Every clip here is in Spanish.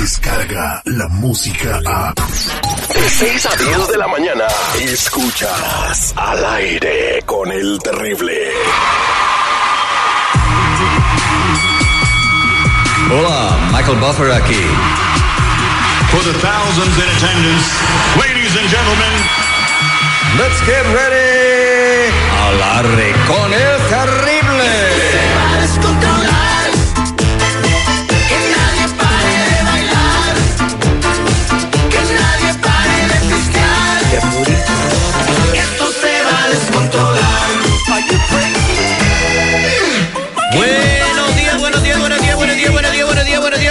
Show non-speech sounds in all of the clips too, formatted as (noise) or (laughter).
llega la música a... De 6 a 10 de la mañana, escuchas al aire con el terrible. Hola, Michael Buffer aquí. For the thousands in attendance, ladies and gentlemen, Let's get ready. Al aire con el terrible.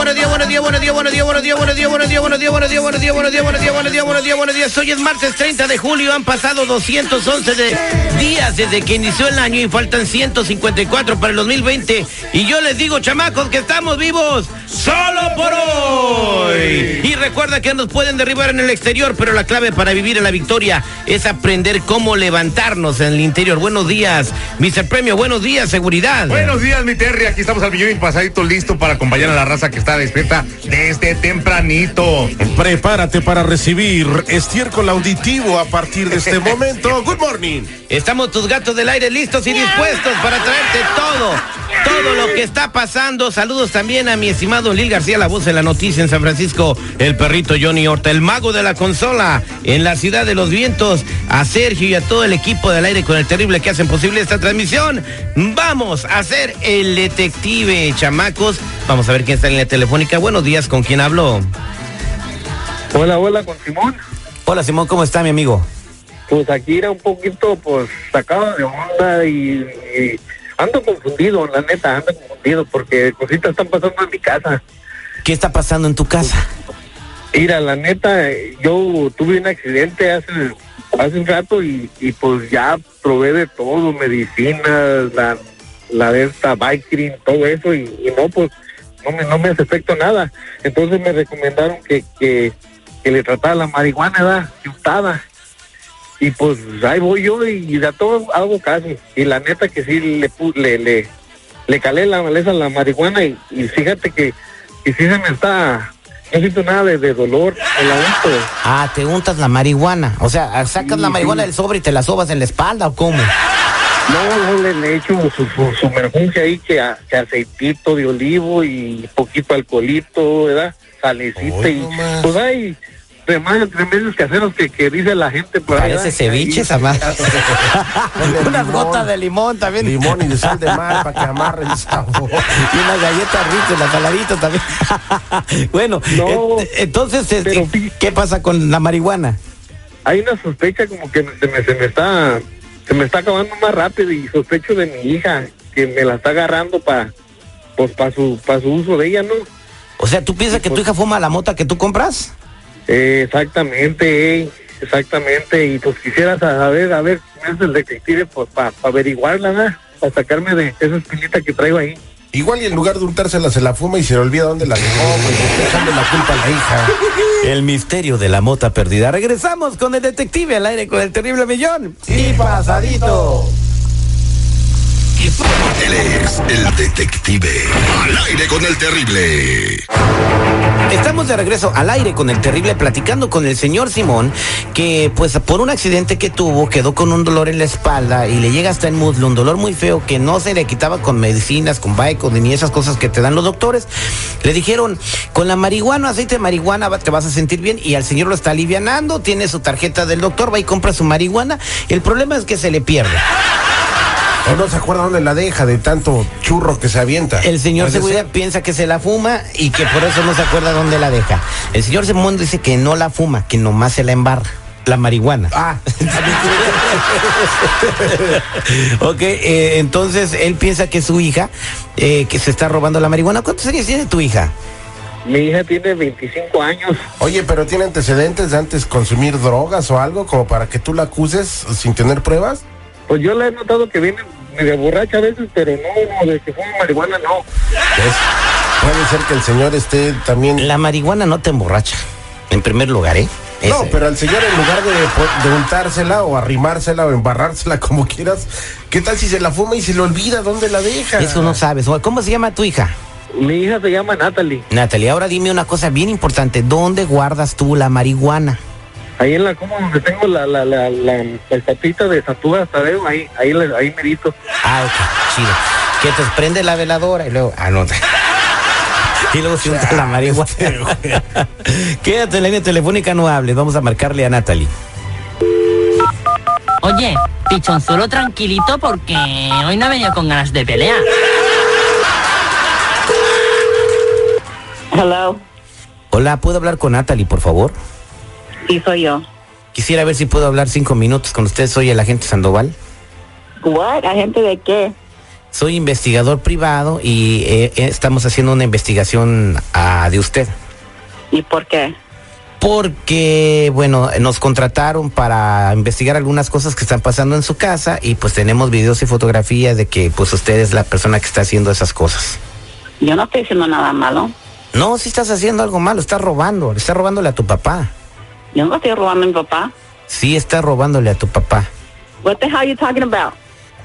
Buenos días, buenos días, buenos días, buenos días, buenos días, buenos días, buenos días, buenos días, buenos días, buenos días, buenos días, buenos días, buenos días, buenos días, buenos días. Hoy es martes 30 de julio, han pasado 211 de días desde que inició el año y faltan 154 para el 2020. Y yo les digo, chamacos, que estamos vivos solo por hoy. Recuerda que nos pueden derribar en el exterior, pero la clave para vivir en la victoria es aprender cómo levantarnos en el interior. Buenos días, Mr. Premio, buenos días, seguridad. Buenos días, mi Terry. Aquí estamos al millón y pasadito listo para acompañar a la raza que está despierta desde tempranito. Prepárate para recibir estiércol auditivo a partir de este (laughs) momento. Good morning. Estamos tus gatos del aire listos y dispuestos para traerte todo, todo lo que está pasando. Saludos también a mi estimado Lil García, la voz de la noticia en San Francisco, el perrito Johnny Horta, el mago de la consola en la ciudad de los vientos, a Sergio y a todo el equipo del aire con el terrible que hacen posible esta transmisión. Vamos a hacer el detective, chamacos. Vamos a ver quién está en la telefónica. Buenos días, ¿con quién hablo? Hola, hola, con Simón. Hola Simón, ¿cómo está mi amigo? Pues aquí era un poquito, pues, sacado de onda y, y ando confundido, la neta, ando confundido porque cositas están pasando en mi casa. ¿Qué está pasando en tu casa? Mira, la neta, yo tuve un accidente hace, hace un rato y, y pues ya probé de todo, medicinas, la, la de esta cream, todo eso y, y no, pues, no me, no me hace efecto nada. Entonces me recomendaron que, que, que le tratara la marihuana, ¿verdad? Que untada. Y pues ahí voy yo y de a todo hago caso. Y la neta que sí le le, le, le calé la maleza a la marihuana y, y fíjate que, que sí se me está, no siento nada de, de dolor en la unto. Ah, te untas la marihuana. O sea, sacas Sí, la marihuana sí. del sobre y te la sobas en la espalda o cómo? No, no le, le echo su, su, ahí que, a- que aceitito de olivo y poquito alcoholito, ¿verdad? Salecita y nomás. pues hay remedios, remedios caseros que, que dice la gente por ahí. Parece esa madre. (laughs) Unas limón. gotas de limón también. Limón y de sal de mar para que amarre el sabor. Y unas galletas ricas, las saladitas también. (laughs) bueno, No, ent- entonces, este, pero. ¿qué pasa con la marihuana? hay una sospecha como que se me, se me está se me está acabando más rápido y sospecho de mi hija que me la está agarrando para pues para su para su uso de ella no O sea, ¿tú piensas que tu hija fuma la mota que tú compras? Eh, exactamente eh, exactamente y pues quisiera saber a ver quién es el detective pues para averiguarla ¿verdad? para sacarme de esa espinita que traigo ahí Igual y en lugar de untársela se la fuma y se le olvida dónde la dejó, pues le está echando la culpa a la hija. (laughs) El misterio de la mota perdida. Regresamos con el detective al aire con el terrible millón. Y pasadito. Él es el detective. Al aire con el terrible. Estamos de regreso al aire con el terrible platicando con el señor Simón que pues por un accidente que tuvo quedó con un dolor en la espalda y le llega hasta el muslo, un dolor muy feo que no se le quitaba con medicinas, con Vicodin ni esas cosas que te dan los doctores. Le dijeron, con la marihuana, aceite de marihuana te vas a sentir bien y al señor lo está alivianando, tiene su tarjeta del doctor, va y compra su marihuana. El problema es que se le pierde. O no se acuerda dónde la deja de tanto churro que se avienta. El señor seguridad ser. piensa que se la fuma y que por eso no se acuerda dónde la deja. El señor Simón dice que no la fuma, que nomás se la embarra. La marihuana. Ah, (laughs) ok, eh, entonces él piensa que su hija, eh, que se está robando la marihuana. ¿Cuántos años tiene tu hija? mi hija tiene 25 años oye, pero tiene antecedentes de antes consumir drogas o algo como para que tú la acuses sin tener pruebas. Pues yo la he notado que viene medio borracha a veces pero no no de que fuma marihuana no ¿Ves? Puede ser que el señor esté también. La marihuana no te emborracha, en primer lugar, ¿eh? No, pero al señor en lugar de, de untársela o arrimársela o embarrársela (laughs) como quieras, ¿qué tal si se la fuma y se le olvida dónde la deja? Eso no sabes. ¿Cómo se llama tu hija? Mi hija se llama Natalie. Natalie, ahora dime una cosa bien importante. ¿Dónde guardas tú la marihuana? Ahí en la coma donde tengo la, la, la, la, la estatuita de Santúa Tadeo, ahí, ahí, ahí merito. Ah, ok, chido. Que te prende la veladora y luego. Ah, no. (laughs) Y luego se unta la marihuana. (laughs) Quédate en la línea telefónica, no hables. Vamos a marcarle a Natalie. Oye, pichonzuelo tranquilito porque hoy no he venido con ganas de pelear. Hello, Hola, ¿puedo hablar con Natalie, por favor? Sí soy yo. Quisiera ver si puedo hablar cinco minutos con usted. Soy el agente Sandoval. What? ¿Agente de qué? Soy investigador privado y eh, eh, estamos haciendo una investigación ah, de usted. ¿Y por qué? Porque, bueno, nos contrataron para investigar algunas cosas que están pasando en su casa y pues tenemos videos y fotografías de que pues usted es la persona que está haciendo esas cosas. Yo no estoy haciendo nada malo. No, si estás haciendo algo malo, estás robando, estás robándole a tu papá. Yo no estoy robando a mi papá. Sí, está robándole a tu papá. What the hell are you talking about?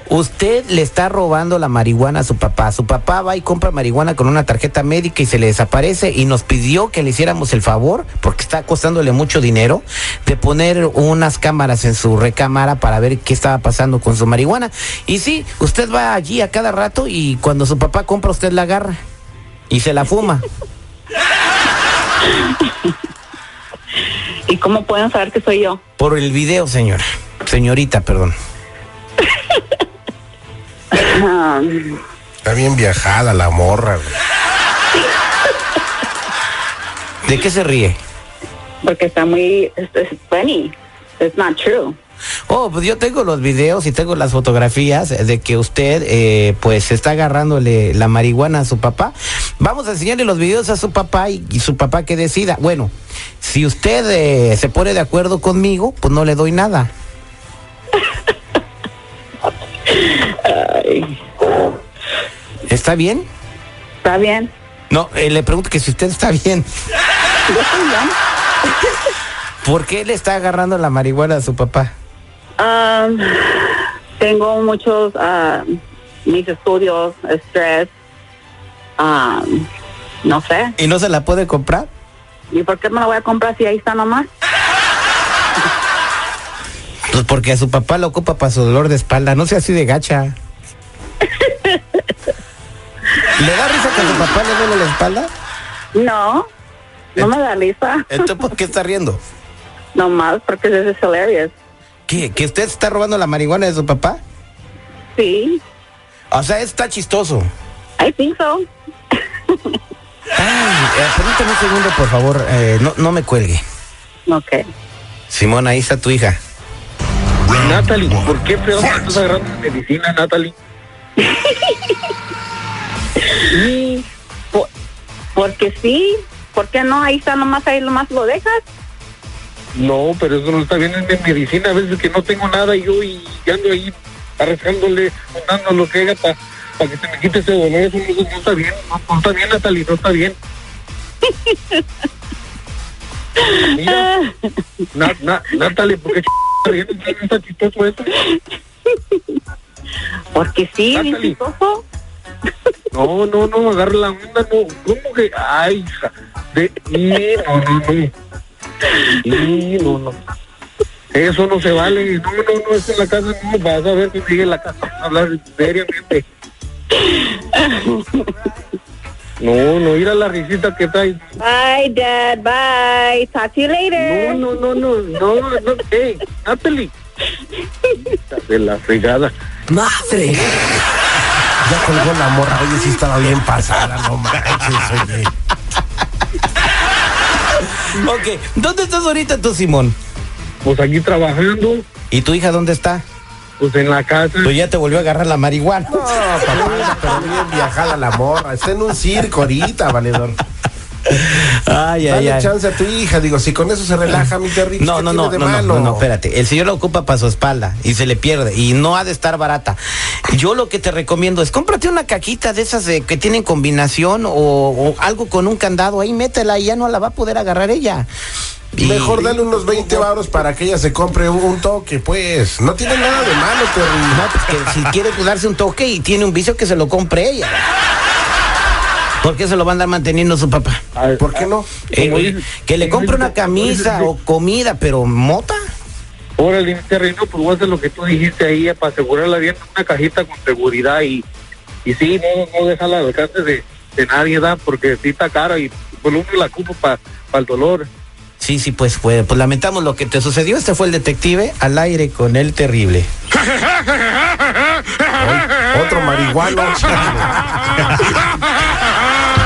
Usted le está robando la marihuana a su papá. Su papá va y compra marihuana con una tarjeta médica y se le desaparece y nos pidió que le hiciéramos el favor, porque está costándole mucho dinero, de poner unas cámaras en su recámara para ver qué estaba pasando con su marihuana. Y sí, usted va allí a cada rato y cuando su papá compra usted la agarra y se la fuma. (laughs) ¿Y cómo pueden saber que soy yo? Por el video, señora. Señorita, perdón. Está bien viajada la morra. güey. ¿De qué se ríe? porque está muy... Es, es funny. It's not true. Oh, pues yo tengo los videos y tengo las fotografías de que usted, eh, pues, está agarrándole la marihuana a su papá. Vamos a enseñarle los videos a su papá y, y su papá que decida. Bueno, si usted eh, se pone de acuerdo conmigo, pues no le doy nada. Ay, ¿Está bien? ¿Está bien? No, eh, le pregunto que si usted está bien. Yo estoy bien. ¿Por qué le está agarrando la marihuana a su papá? Um, tengo muchos, ah, mis estudios, estrés, um, no sé. ¿Y no se la puede comprar? ¿Y por qué me la voy a comprar si ahí está nomás? Pues porque a su papá lo ocupa para su dolor de espalda. No sea así de gacha. ¿Le da risa que a su papá le duele la espalda? No, no me da risa. Entonces, ¿por qué está riendo? Nomás porque es hilarious. ¿Qué? ¿Que usted está robando la marihuana de su papá? Sí, O sea, está chistoso. I think so. Ay, eh, permítame un segundo, por favor. eh, no, no me cuelgue. Ok. Simón, ahí está tu hija. Natalie, ¿por qué peor estás agarrando medicina, Natalie? Y po- porque sí, ¿por qué no? Ahí está nomás, ahí nomás lo dejas. No, pero eso no está bien en mi medicina. A veces que no tengo nada y yo y ando ahí arrastrándole, dando lo que haga para que se me quite ese dolor. Eso no, no está bien, no, no está bien, Natalie, no está bien. (laughs) Mira, Na- Na- Natalie, ¿por qué está riendo? ¿No está chistoso eso? Porque sí, chistoso. No, no, no, agarra la onda, no. ¿Cómo que? Ay, hija. De... no, no. No, no. Eso no se vale. No, no, no, es en la casa no. Vas a ver que sigue en la casa. Vamos a hablar seriamente. No, no, ir a la risita que traes. Bye, Dad. Bye. Talk to you later. No, no, no, no, no, no. Hey, Natalie. De la fregada. ¡Madre! Ya colgó la morra. Oye, sí estaba bien pasada, no manches, oye. Ok, ¿dónde estás ahorita tú, Simón? Pues aquí trabajando, ¿Y tu hija dónde está? pues en la casa. Pues ya te volvió a agarrar la marihuana. No, papá, (laughs) pero bien viajada la morra. Está en un circo ahorita, valedor. Ay, ay, Dale ay. chance a tu hija. Digo, si con eso se relaja, mi perrito. No, ¿qué no, no, no, no, no, espérate. El señor la ocupa para su espalda y se le pierde y no ha de estar barata. Yo lo que te recomiendo es cómprate una caquita de esas de que tienen combinación o, o algo con un candado ahí, métela y ya no la va a poder agarrar ella. Y- Mejor dale unos 20 varos para que ella se compre un, un toque, pues. No tiene nada de malo, Terry. No, pues que si quiere darse un toque y tiene un vicio que se lo compre ella. ¿Por qué se lo va a andar manteniendo su papá? ¿Por qué no? Eh, que le compre una camisa o comida, pero mota. Órale, terreno, pues voy a hacer lo que tú dijiste ahí, eh, para asegurarla bien, una cajita con seguridad y, y sí, no, no dejarla al alcance de, de nadie, ¿da? porque sí está cara y pues uno la ocupa para el dolor. Sí, sí, pues fue. Pues lamentamos lo que te sucedió. Este fue el detective al aire con el terrible. (laughs) Otro marihuano. (laughs)